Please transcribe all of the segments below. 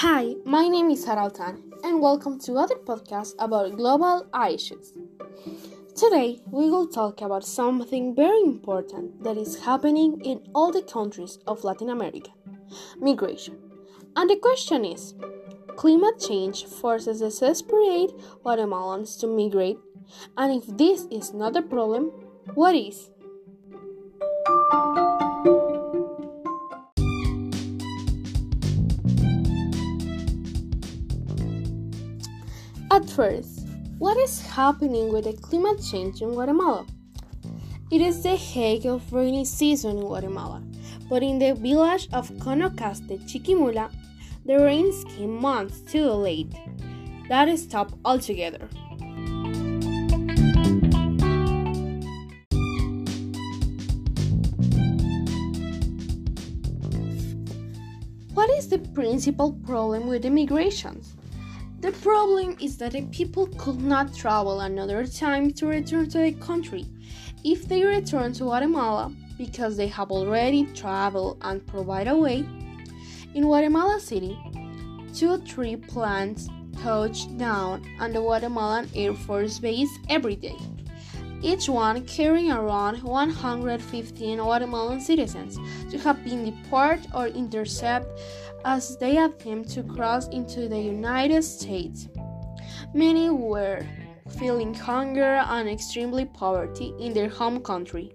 Hi, my name is Haraltan, and welcome to other podcast about global issues. Today, we will talk about something very important that is happening in all the countries of Latin America migration. And the question is climate change forces desperate Guatemalans to migrate, and if this is not a problem, what is? At first, what is happening with the climate change in Guatemala? It is the height of rainy season in Guatemala, but in the village of Conocaste, Chiquimula, the rains came months too late. That stopped altogether. What is the principal problem with immigrations? The problem is that the people could not travel another time to return to the country. If they return to Guatemala because they have already traveled and provide a way, in Guatemala City, two or three planes touch down on the Guatemalan Air Force Base every day, each one carrying around 115 Guatemalan citizens to have been deported or intercepted as they attempt to cross into the United States. Many were feeling hunger and extremely poverty in their home country.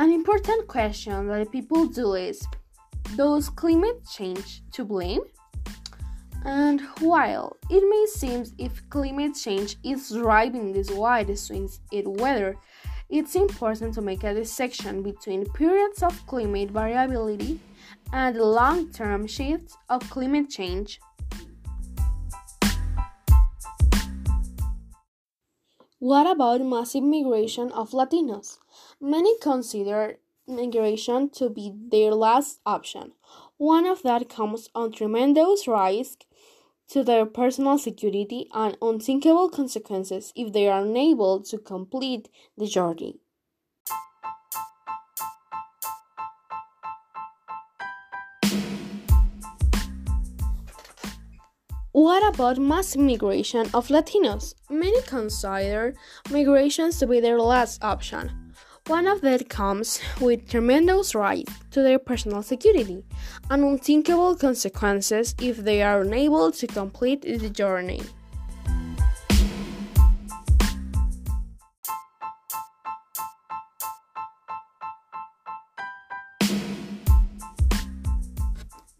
An important question that people do is Does climate change to blame? And while it may seem if climate change is driving these wide swings in weather, it's important to make a distinction between periods of climate variability and long term shifts of climate change. What about massive migration of Latinos? Many consider migration to be their last option. One of that comes on tremendous risk to their personal security and unthinkable consequences if they are unable to complete the journey. What about mass migration of Latinos? Many consider migrations to be their last option. One of them comes with tremendous risk to their personal security and unthinkable consequences if they are unable to complete the journey.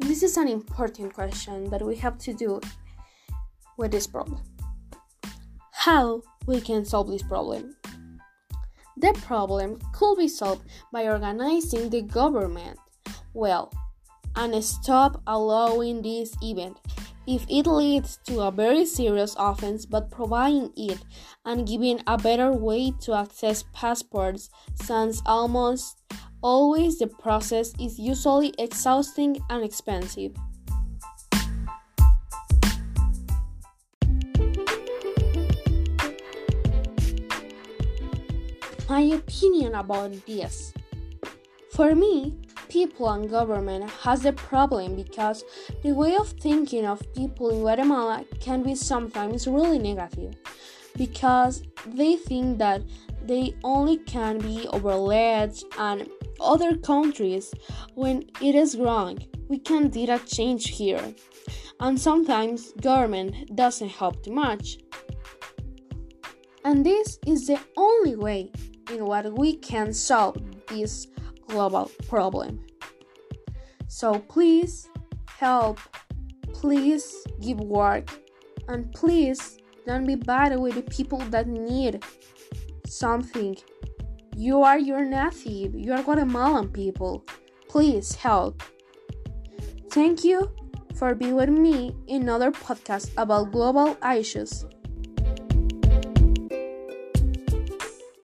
This is an important question that we have to do with this problem. How we can solve this problem? The problem could be solved by organizing the government well and stop allowing this event if it leads to a very serious offense but providing it and giving a better way to access passports since almost always the process is usually exhausting and expensive. My opinion about this. For me, people and government has a problem because the way of thinking of people in Guatemala can be sometimes really negative because they think that they only can be overlaid on other countries when it is wrong. We can do a change here. And sometimes government doesn't help too much. And this is the only way in what we can solve this global problem. So please help, please give work, and please don't be bad with the people that need something. You are your native, you are Guatemalan people. Please help. Thank you for being with me in another podcast about global issues.